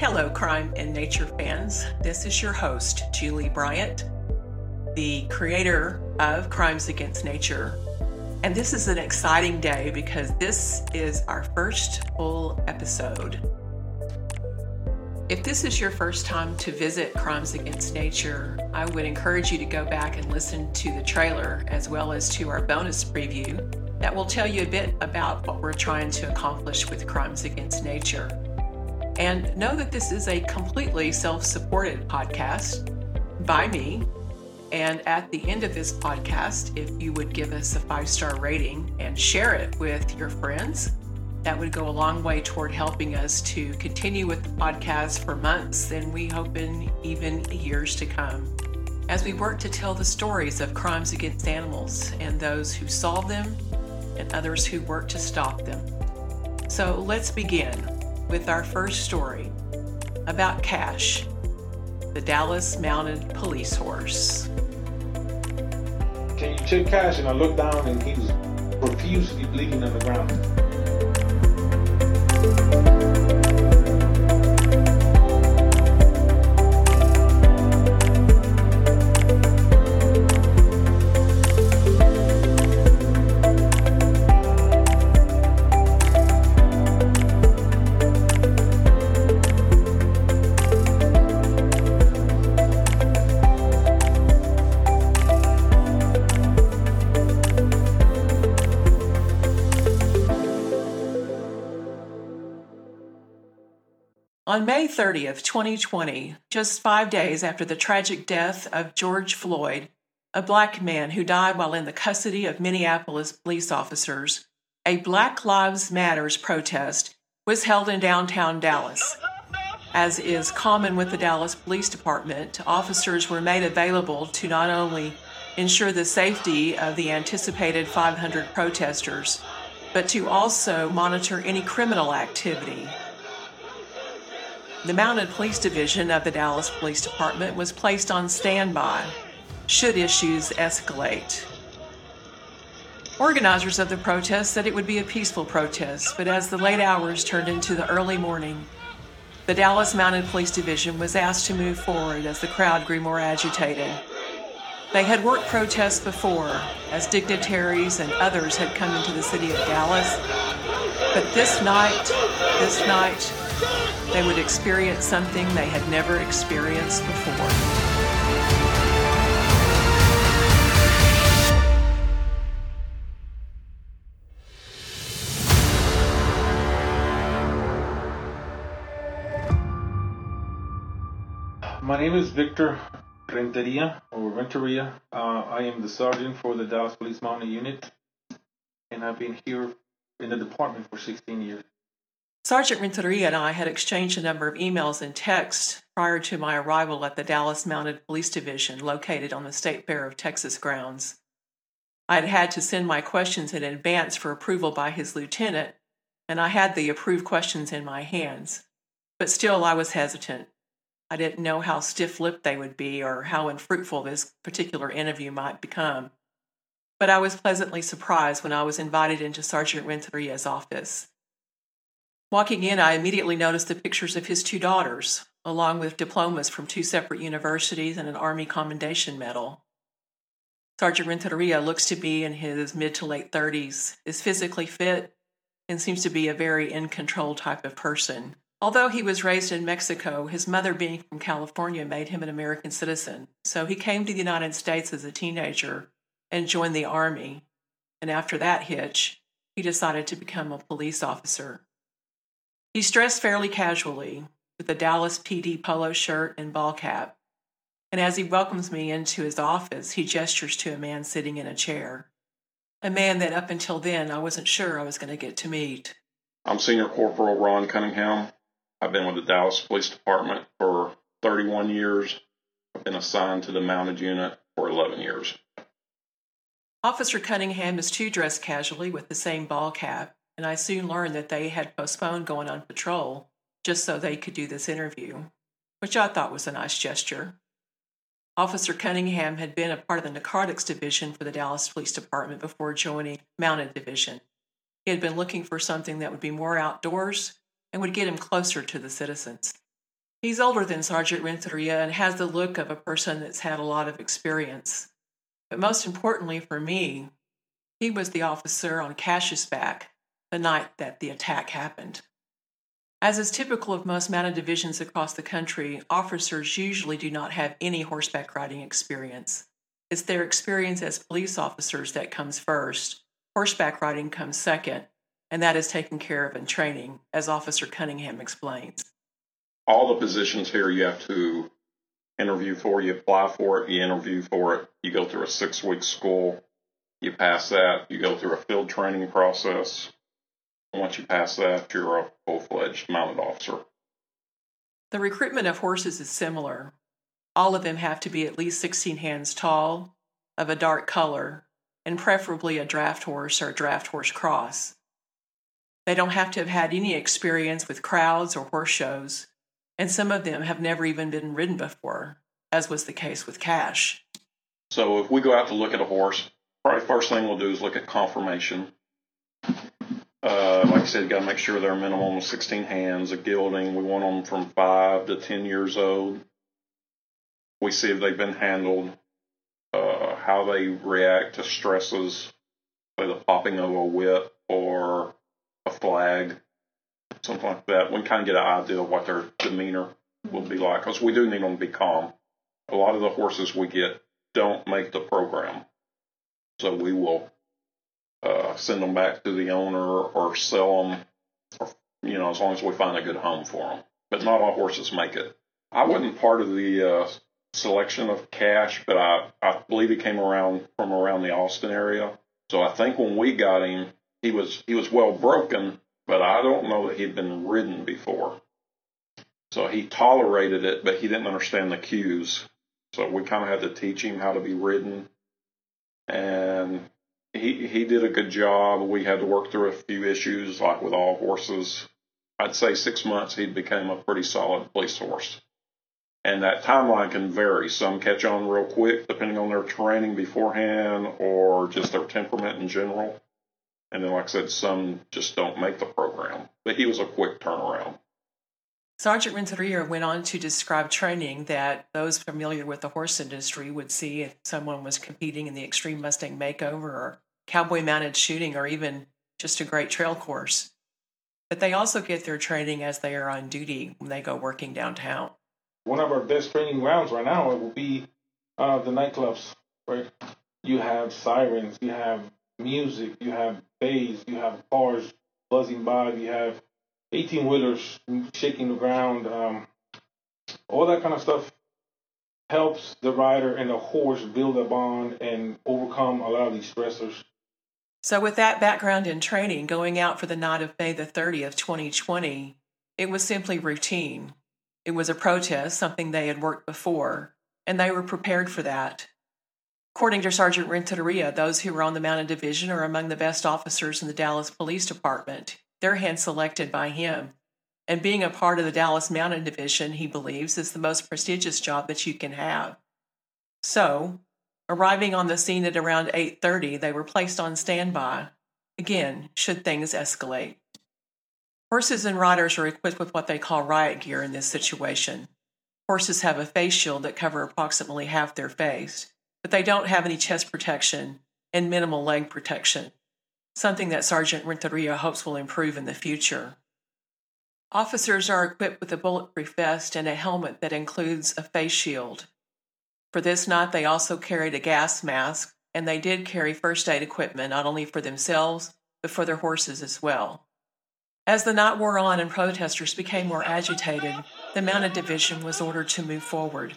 Hello, crime and nature fans. This is your host, Julie Bryant, the creator of Crimes Against Nature. And this is an exciting day because this is our first full episode. If this is your first time to visit Crimes Against Nature, I would encourage you to go back and listen to the trailer as well as to our bonus preview that will tell you a bit about what we're trying to accomplish with Crimes Against Nature. And know that this is a completely self supported podcast by me. And at the end of this podcast, if you would give us a five star rating and share it with your friends, that would go a long way toward helping us to continue with the podcast for months and we hope in even years to come. As we work to tell the stories of crimes against animals and those who solve them and others who work to stop them. So let's begin with our first story about Cash, the Dallas mounted police horse. Can you check Cash? And I looked down and he was profusely bleeding on the ground. On May 30th, 2020, just five days after the tragic death of George Floyd, a black man who died while in the custody of Minneapolis police officers, a Black Lives Matters protest was held in downtown Dallas. As is common with the Dallas Police Department, officers were made available to not only ensure the safety of the anticipated 500 protesters, but to also monitor any criminal activity the Mounted Police Division of the Dallas Police Department was placed on standby should issues escalate. Organizers of the protest said it would be a peaceful protest, but as the late hours turned into the early morning, the Dallas Mounted Police Division was asked to move forward as the crowd grew more agitated. They had worked protests before, as dignitaries and others had come into the city of Dallas. But this night, this night, they would experience something they had never experienced before. My name is Victor Renteria or Renteria. Uh, I am the sergeant for the Dallas Police Mounted Unit, and I've been here in the department for 16 years. Sergeant Renteria and I had exchanged a number of emails and texts prior to my arrival at the Dallas Mounted Police Division located on the State Fair of Texas grounds. I had had to send my questions in advance for approval by his lieutenant, and I had the approved questions in my hands. But still, I was hesitant. I didn't know how stiff lipped they would be or how unfruitful this particular interview might become. But I was pleasantly surprised when I was invited into Sergeant Renteria's office. Walking in, I immediately noticed the pictures of his two daughters, along with diplomas from two separate universities and an Army Commendation Medal. Sergeant Renteria looks to be in his mid to late 30s, is physically fit, and seems to be a very in control type of person. Although he was raised in Mexico, his mother being from California made him an American citizen. So he came to the United States as a teenager and joined the Army. And after that hitch, he decided to become a police officer. He's dressed fairly casually, with a Dallas PD polo shirt and ball cap. And as he welcomes me into his office, he gestures to a man sitting in a chair. A man that up until then I wasn't sure I was going to get to meet. I'm Senior Corporal Ron Cunningham. I've been with the Dallas Police Department for 31 years. I've been assigned to the mounted unit for 11 years. Officer Cunningham is too dressed casually with the same ball cap, and I soon learned that they had postponed going on patrol just so they could do this interview, which I thought was a nice gesture. Officer Cunningham had been a part of the narcotics division for the Dallas Police Department before joining Mounted Division. He had been looking for something that would be more outdoors and would get him closer to the citizens. He's older than Sergeant Renteria and has the look of a person that's had a lot of experience. But most importantly for me, he was the officer on Cash's back the night that the attack happened. As is typical of most mounted divisions across the country, officers usually do not have any horseback riding experience. It's their experience as police officers that comes first. Horseback riding comes second, and that is taken care of in training, as Officer Cunningham explains. All the positions here you have to interview for, you apply for it, you interview for it, you go through a six week school, you pass that, you go through a field training process. Once you pass that, you're a full fledged mounted officer. The recruitment of horses is similar. All of them have to be at least 16 hands tall, of a dark color, and preferably a draft horse or draft horse cross. They don't have to have had any experience with crowds or horse shows, and some of them have never even been ridden before, as was the case with Cash. So if we go out to look at a horse, probably first thing we'll do is look at conformation. Uh, like I said, got to make sure they're minimum of 16 hands, of gelding. We want them from 5 to 10 years old. We see if they've been handled, uh, how they react to stresses, like the popping of a whip or a flag, something like that. We kind of get an idea of what their demeanor will be like because we do need them to be calm. A lot of the horses we get don't make the program. So we will uh, send them back to the owner or sell them, or, you know, as long as we find a good home for them. But not all horses make it. I wasn't part of the uh, selection of Cash, but I, I believe he came around from around the Austin area. So I think when we got him, he was he was well broken, but I don't know that he'd been ridden before. So he tolerated it, but he didn't understand the cues. So we kind of had to teach him how to be ridden, and he he did a good job. We had to work through a few issues, like with all horses. I'd say six months he'd become a pretty solid police horse. And that timeline can vary. Some catch on real quick, depending on their training beforehand or just their temperament in general. And then, like I said, some just don't make the program. But he was a quick turnaround. Sergeant Renteria went on to describe training that those familiar with the horse industry would see if someone was competing in the Extreme Mustang Makeover or cowboy mounted shooting or even just a great trail course. But they also get their training as they are on duty when they go working downtown. One of our best training grounds right now it will be uh, the nightclubs, right? You have sirens, you have music, you have bays, you have cars buzzing by, you have 18 wheelers shaking the ground. Um, all that kind of stuff helps the rider and the horse build a bond and overcome a lot of these stressors. So, with that background in training, going out for the night of May the 30th, 2020, it was simply routine. It was a protest, something they had worked before, and they were prepared for that. According to Sergeant Renteria, those who were on the Mounted Division are among the best officers in the Dallas Police Department. They're hand selected by him. And being a part of the Dallas Mounted Division, he believes, is the most prestigious job that you can have. So, Arriving on the scene at around 8:30, they were placed on standby, again, should things escalate. Horses and riders are equipped with what they call riot gear in this situation. Horses have a face shield that cover approximately half their face, but they don't have any chest protection and minimal leg protection, something that Sergeant Renteria hopes will improve in the future. Officers are equipped with a bulletproof vest and a helmet that includes a face shield. For this night, they also carried a gas mask, and they did carry first aid equipment not only for themselves, but for their horses as well. As the night wore on and protesters became more agitated, the Mounted Division was ordered to move forward.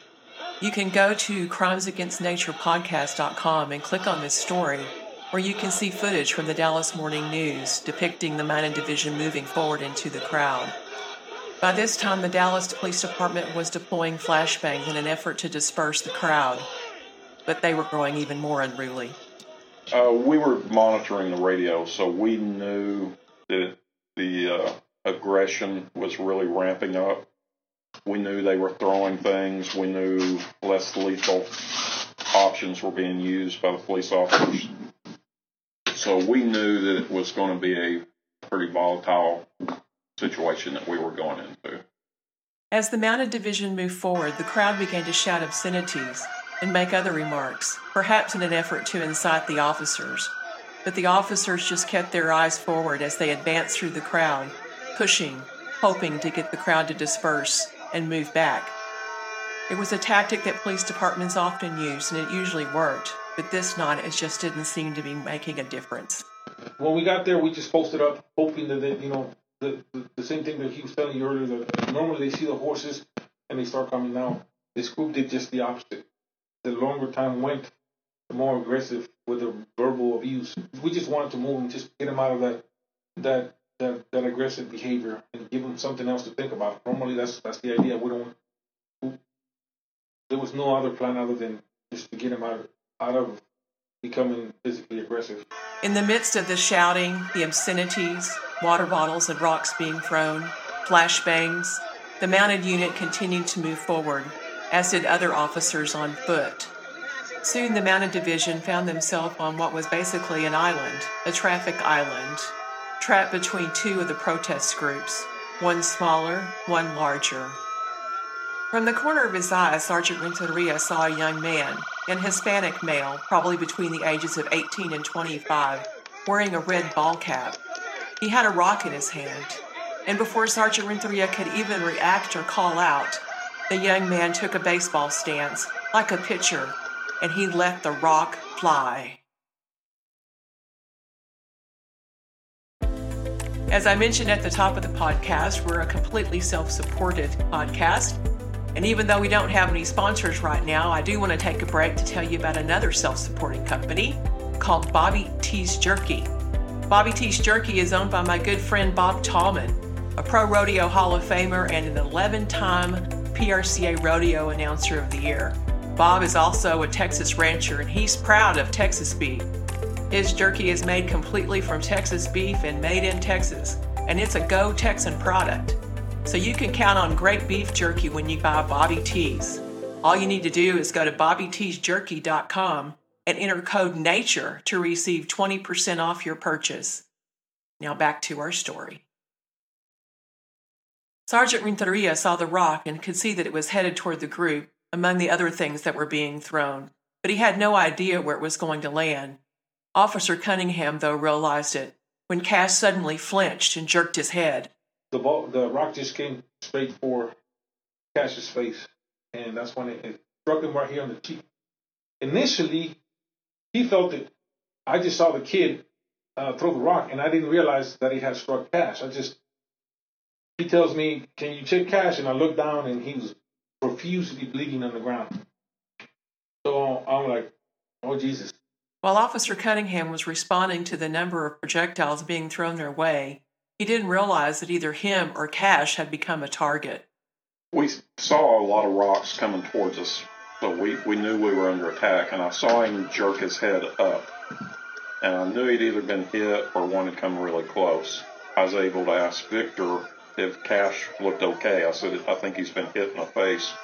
You can go to crimesagainstnaturepodcast.com and click on this story, where you can see footage from the Dallas Morning News depicting the Mounted Division moving forward into the crowd. By this time, the Dallas Police Department was deploying flashbangs in an effort to disperse the crowd, but they were growing even more unruly. Uh, we were monitoring the radio, so we knew that the uh, aggression was really ramping up. We knew they were throwing things. We knew less lethal options were being used by the police officers. So we knew that it was going to be a pretty volatile situation that we were going into. As the mounted division moved forward, the crowd began to shout obscenities and make other remarks, perhaps in an effort to incite the officers. But the officers just kept their eyes forward as they advanced through the crowd, pushing, hoping to get the crowd to disperse and move back. It was a tactic that police departments often use, and it usually worked, but this night it just didn't seem to be making a difference. When we got there, we just posted up, hoping that, you know, the, the, the same thing that he was telling you earlier, that normally they see the horses and they start coming down. This group did just the opposite. The longer time went, the more aggressive with the verbal abuse. We just wanted to move and just get them out of that that that, that aggressive behavior and give them something else to think about. Normally, that's that's the idea. We don't. There was no other plan other than just to get them out out of becoming physically aggressive. In the midst of the shouting, the obscenities, water bottles and rocks being thrown, flashbangs, the mounted unit continued to move forward, as did other officers on foot. Soon the mounted division found themselves on what was basically an island, a traffic island, trapped between two of the protest groups, one smaller, one larger. From the corner of his eye, Sergeant Renteria saw a young man, an Hispanic male, probably between the ages of 18 and 25, wearing a red ball cap. He had a rock in his hand, and before Sergeant Renteria could even react or call out, the young man took a baseball stance, like a pitcher, and he let the rock fly. As I mentioned at the top of the podcast, we're a completely self supported podcast. And even though we don't have any sponsors right now, I do want to take a break to tell you about another self supporting company called Bobby T's Jerky. Bobby T's Jerky is owned by my good friend Bob Tallman, a Pro Rodeo Hall of Famer and an 11 time PRCA Rodeo Announcer of the Year. Bob is also a Texas rancher and he's proud of Texas beef. His jerky is made completely from Texas beef and made in Texas, and it's a Go Texan product. So you can count on great beef jerky when you buy Bobby T's. All you need to do is go to bobbyteesjerky.com and enter code NATURE to receive 20% off your purchase. Now back to our story. Sergeant Renteria saw the rock and could see that it was headed toward the group, among the other things that were being thrown, but he had no idea where it was going to land. Officer Cunningham, though, realized it when Cash suddenly flinched and jerked his head. The ball, the rock just came straight for Cash's face, and that's when it, it struck him right here on the cheek. Initially, he felt it. I just saw the kid uh, throw the rock, and I didn't realize that he had struck Cash. I just he tells me, "Can you check Cash?" And I look down, and he was profusely bleeding on the ground. So I'm like, "Oh Jesus!" While Officer Cunningham was responding to the number of projectiles being thrown their way, he didn't realize that either him or Cash had become a target. We saw a lot of rocks coming towards us, so we, we knew we were under attack, and I saw him jerk his head up. And I knew he'd either been hit or one had come really close. I was able to ask Victor if Cash looked okay. I said, I think he's been hit in the face.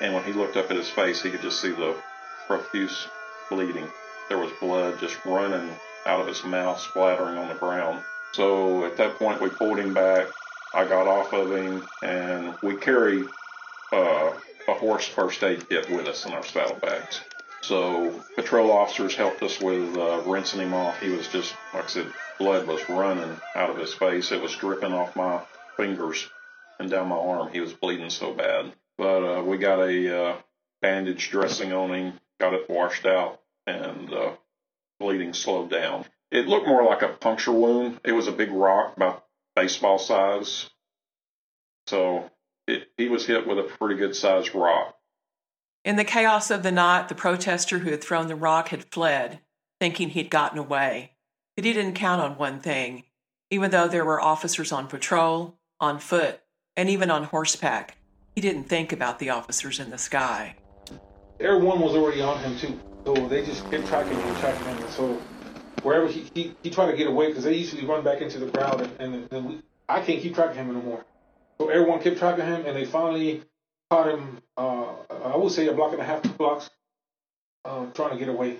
And when he looked up at his face, he could just see the profuse bleeding there was blood just running out of his mouth, splattering on the ground. So at that point, we pulled him back. I got off of him, and we carry uh, a horse first aid kit with us in our saddlebags. So patrol officers helped us with uh, rinsing him off. He was just, like I said, blood was running out of his face. It was dripping off my fingers and down my arm. He was bleeding so bad. But uh, we got a uh, bandage dressing on him, got it washed out, and uh, bleeding slowed down. It looked more like a puncture wound. It was a big rock, about baseball size. So it, he was hit with a pretty good sized rock. In the chaos of the night, the protester who had thrown the rock had fled, thinking he'd gotten away. But he didn't count on one thing. Even though there were officers on patrol, on foot, and even on horseback, he didn't think about the officers in the sky. Air One was already on him, too. So they just kept tracking him, tracking him. And so wherever he, he, he tried to get away because they usually run back into the crowd and, and then we, I can't keep tracking him anymore. So Air One kept tracking him and they finally caught him, uh, I would say a block and a half, two blocks, uh, trying to get away.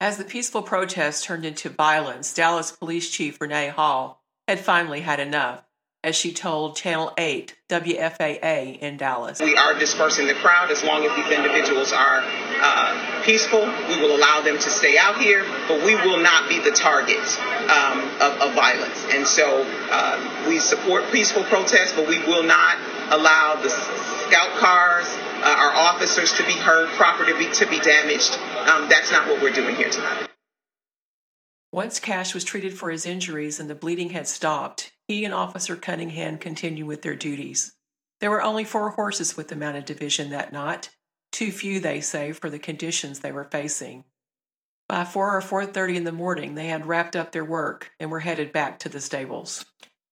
As the peaceful protest turned into violence, Dallas Police Chief Renee Hall had finally had enough as she told Channel 8 WFAA in Dallas. We are dispersing the crowd as long as these individuals are uh, peaceful. We will allow them to stay out here, but we will not be the targets um, of, of, violence. And so uh, we support peaceful protests, but we will not allow the scout cars, uh, our officers to be hurt, property to be, to be damaged. Um, that's not what we're doing here tonight. Once Cash was treated for his injuries and the bleeding had stopped, he and Officer Cunningham continued with their duties. There were only four horses with the mounted division that night, too few, they say, for the conditions they were facing. By 4 or 4:30 in the morning, they had wrapped up their work and were headed back to the stables.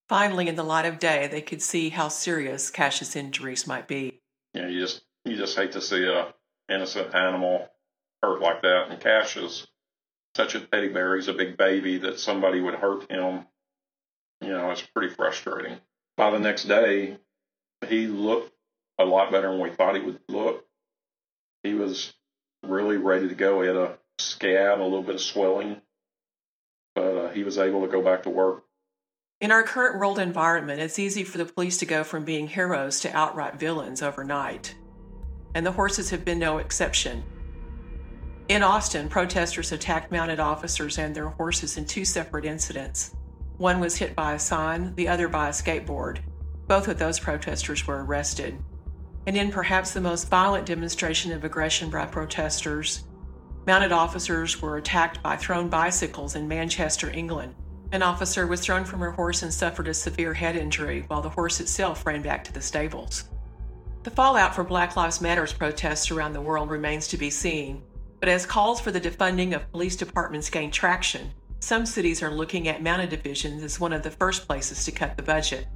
Finally, in the light of day, they could see how serious Cash's injuries might be. Yeah, you just you just hate to see a innocent animal hurt like that. And Cash is such a teddy bear; he's a big baby that somebody would hurt him you know, it's pretty frustrating. By the next day, he looked a lot better than we thought he would look. He was really ready to go. He had a scab, a little bit of swelling, but uh, he was able to go back to work. In our current world environment, it's easy for the police to go from being heroes to outright villains overnight. And the horses have been no exception. In Austin, protesters attacked mounted officers and their horses in two separate incidents. One was hit by a sign, the other by a skateboard. Both of those protesters were arrested. And in perhaps the most violent demonstration of aggression by protesters, mounted officers were attacked by thrown bicycles in Manchester, England. An officer was thrown from her horse and suffered a severe head injury, while the horse itself ran back to the stables. The fallout for Black Lives Matters protests around the world remains to be seen, but as calls for the defunding of police departments gain traction, some cities are looking at mounted divisions as one of the first places to cut the budget.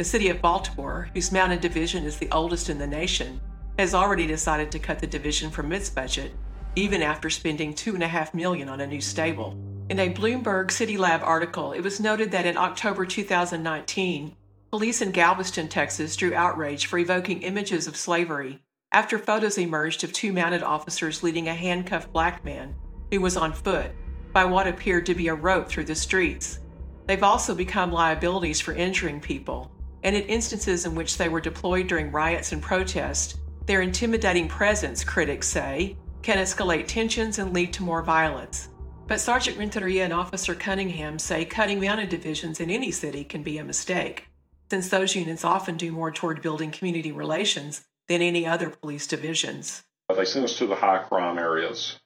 The city of Baltimore, whose mounted division is the oldest in the nation, has already decided to cut the division from its budget, even after spending two and a half million on a new stable. In a Bloomberg City Lab article, it was noted that in October 2019, police in Galveston, Texas drew outrage for evoking images of slavery after photos emerged of two mounted officers leading a handcuffed black man who was on foot by what appeared to be a rope through the streets. They've also become liabilities for injuring people, and in instances in which they were deployed during riots and protests, their intimidating presence, critics say, can escalate tensions and lead to more violence. But Sergeant Renteria and Officer Cunningham say cutting mounted divisions in any city can be a mistake, since those units often do more toward building community relations than any other police divisions. They send us to the high crime areas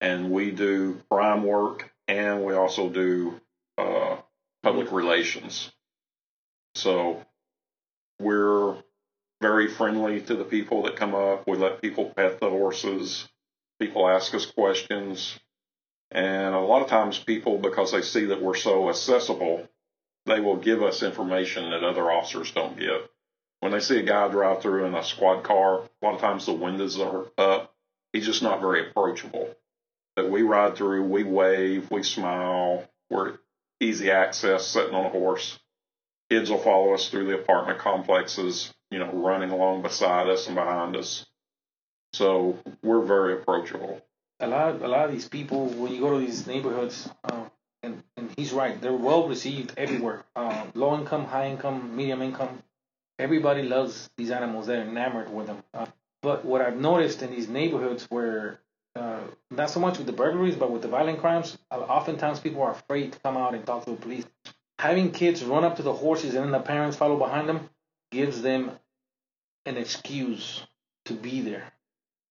and we do crime work and we also do uh, public relations. So we're very friendly to the people that come up. We let people pet the horses. People ask us questions. And a lot of times, people, because they see that we're so accessible, they will give us information that other officers don't give. When they see a guy drive through in a squad car, a lot of times the windows are up. He's just not very approachable that we ride through, we wave, we smile, we're easy access sitting on a horse. Kids will follow us through the apartment complexes, you know, running along beside us and behind us. So we're very approachable. A lot, a lot of these people, when you go to these neighborhoods, um, and, and he's right, they're well received everywhere. Um, low income, high income, medium income, everybody loves these animals. They're enamored with them. Uh, but what I've noticed in these neighborhoods where uh, not so much with the burglaries, but with the violent crimes, uh, oftentimes people are afraid to come out and talk to the police. Having kids run up to the horses and then the parents follow behind them gives them an excuse to be there.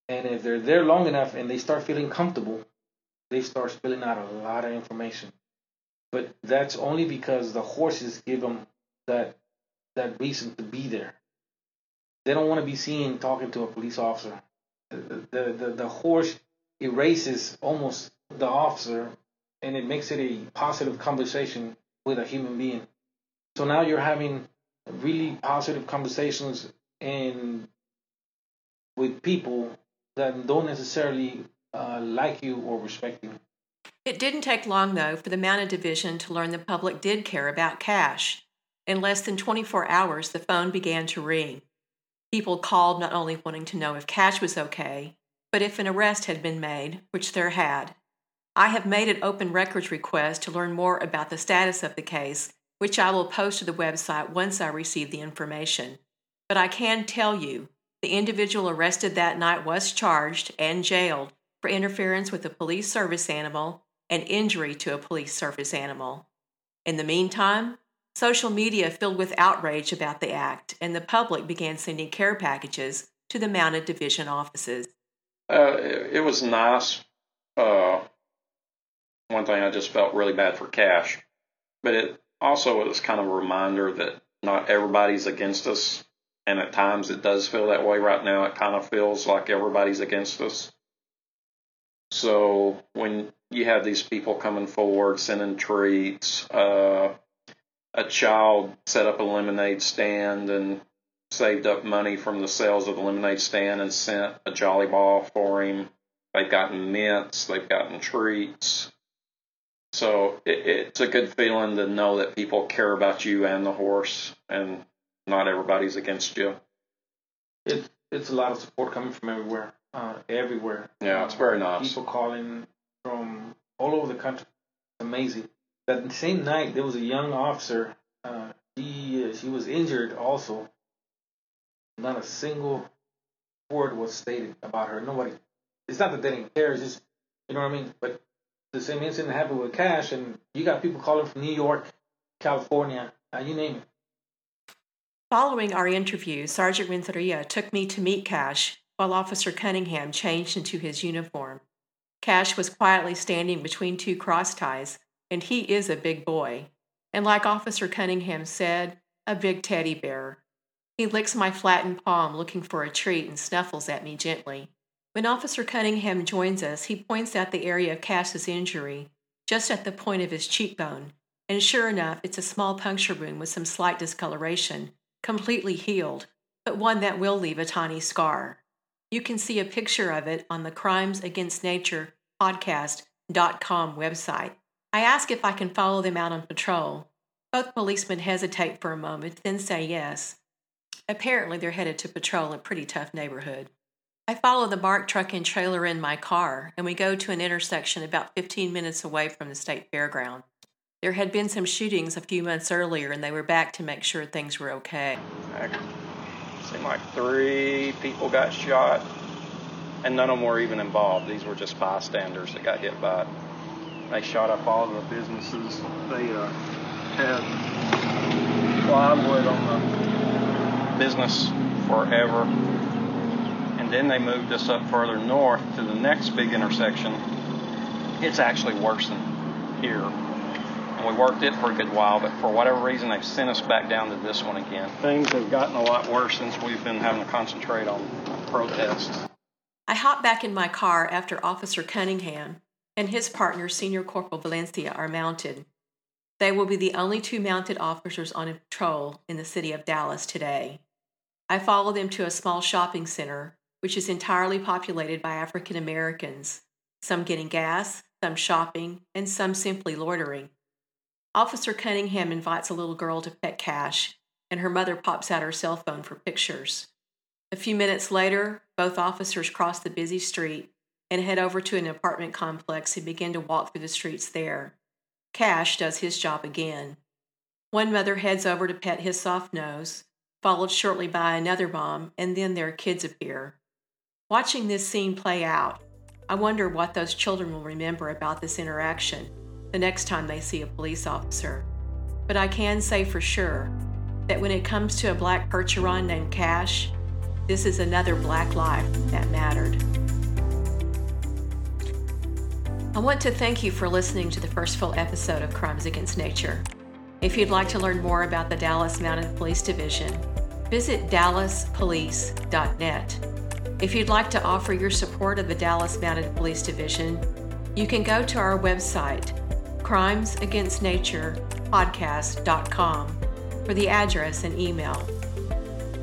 And if they're there long enough and they start feeling comfortable, they start spilling out a lot of information. But that's only because the horses give them that that reason to be there. They don't want to be seen talking to a police officer. The, the, the, the horse erases almost the officer and it makes it a positive conversation with a human being. So now you're having really positive conversations and with people that don't necessarily uh, like you or respect you. It didn't take long, though, for the Mounted Division to learn the public did care about Cash. In less than 24 hours, the phone began to ring. People called not only wanting to know if Cash was okay, but if an arrest had been made, which there had. I have made an open records request to learn more about the status of the case which I will post to the website once I receive the information. But I can tell you the individual arrested that night was charged and jailed for interference with a police service animal and injury to a police service animal. In the meantime, social media filled with outrage about the act, and the public began sending care packages to the mounted division offices. Uh, it, was nice. Uh, one thing I just felt really bad for Cash, but it also was kind of a reminder that not everybody's against us, and at times it does feel that way. Right now, it kind of feels like everybody's against us. So when you have these people coming forward, sending treats, uh, a child set up a lemonade stand and saved up money from the sales of the lemonade stand and sent a jolly ball for him. They've gotten mints, they've gotten treats. So it, it's a good feeling to know that people care about you and the horse, and not everybody's against you. It's it's a lot of support coming from everywhere, uh, everywhere. Yeah, it's very nice. People calling from all over the country. It's amazing. That same night, there was a young officer. Uh, she she was injured also. Not a single word was stated about her. Nobody. It's not that they didn't care. It's just you know what I mean. But the same incident happened with Cash, and you got people calling from New York, California, uh, you name it. Following our interview, Sergeant Renteria took me to meet Cash while Officer Cunningham changed into his uniform. Cash was quietly standing between two cross ties, and he is a big boy. And like Officer Cunningham said, a big teddy bear. He licks my flattened palm looking for a treat and snuffles at me gently. When Officer Cunningham joins us, he points out the area of Cash's injury, just at the point of his cheekbone, and sure enough, it's a small puncture wound with some slight discoloration, completely healed, but one that will leave a tiny scar. You can see a picture of it on the Crimes Against Nature podcast.com website. I ask if I can follow them out on patrol. Both policemen hesitate for a moment, then say yes. Apparently, they're headed to patrol a pretty tough neighborhood. I follow the marked truck and trailer in my car, and we go to an intersection about 15 minutes away from the state fairground. There had been some shootings a few months earlier, and they were back to make sure things were okay. Seemed like three people got shot, and none of them were even involved. These were just bystanders that got hit by it. They shot up all the businesses. They uh, had plywood on the business forever. And then they moved us up further north to the next big intersection. It's actually worse than here. And we worked it for a good while, but for whatever reason, they've sent us back down to this one again. Things have gotten a lot worse since we've been having to concentrate on protests. I hop back in my car after Officer Cunningham and his partner, Senior Corporal Valencia, are mounted. They will be the only two mounted officers on patrol in the city of Dallas today. I follow them to a small shopping center, which is entirely populated by African Americans, some getting gas, some shopping, and some simply loitering. Officer Cunningham invites a little girl to pet Cash, and her mother pops out her cell phone for pictures. A few minutes later, both officers cross the busy street and head over to an apartment complex and begin to walk through the streets there. Cash does his job again. One mother heads over to pet his soft nose, followed shortly by another mom, and then their kids appear. Watching this scene play out, I wonder what those children will remember about this interaction the next time they see a police officer. But I can say for sure that when it comes to a black Percheron named Cash, this is another black life that mattered. I want to thank you for listening to the first full episode of Crimes Against Nature. If you'd like to learn more about the Dallas Mounted Police Division, visit dallaspolice.net. If you'd like to offer your support of the Dallas Mounted Police Division, you can go to our website, crimesagainstnaturepodcast.com, for the address and email.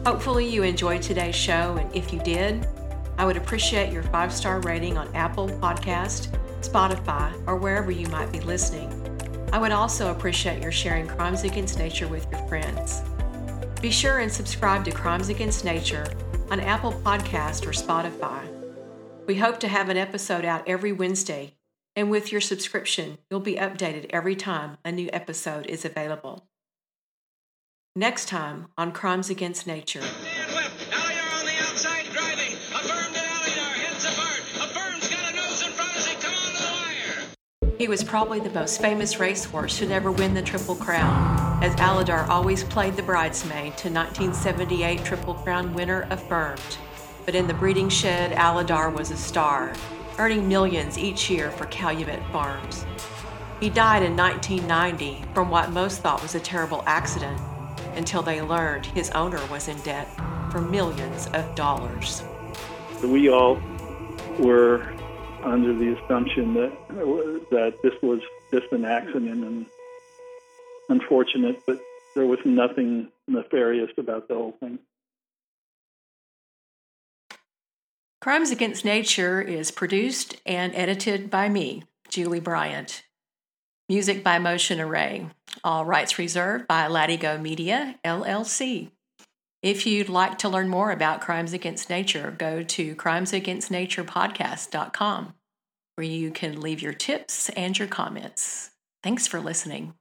Hopefully, you enjoyed today's show, and if you did, I would appreciate your five star rating on Apple Podcast, Spotify, or wherever you might be listening. I would also appreciate your sharing Crimes Against Nature with your friends. Be sure and subscribe to Crimes Against Nature on Apple Podcast or Spotify. We hope to have an episode out every Wednesday, and with your subscription, you'll be updated every time a new episode is available. Next time on Crimes Against Nature. He was probably the most famous racehorse to never win the Triple Crown, as Alydar always played the bridesmaid to 1978 Triple Crown winner Affirmed. But in the breeding shed, Alydar was a star, earning millions each year for Calumet Farms. He died in 1990 from what most thought was a terrible accident until they learned his owner was in debt for millions of dollars. We all were under the assumption that that this was just an accident and unfortunate, but there was nothing nefarious about the whole thing. Crimes Against Nature is produced and edited by me, Julie Bryant. Music by Motion Array. All rights reserved by Latigo Media, LLC. If you'd like to learn more about Crimes Against Nature, go to crimesagainstnaturepodcast.com where you can leave your tips and your comments. Thanks for listening.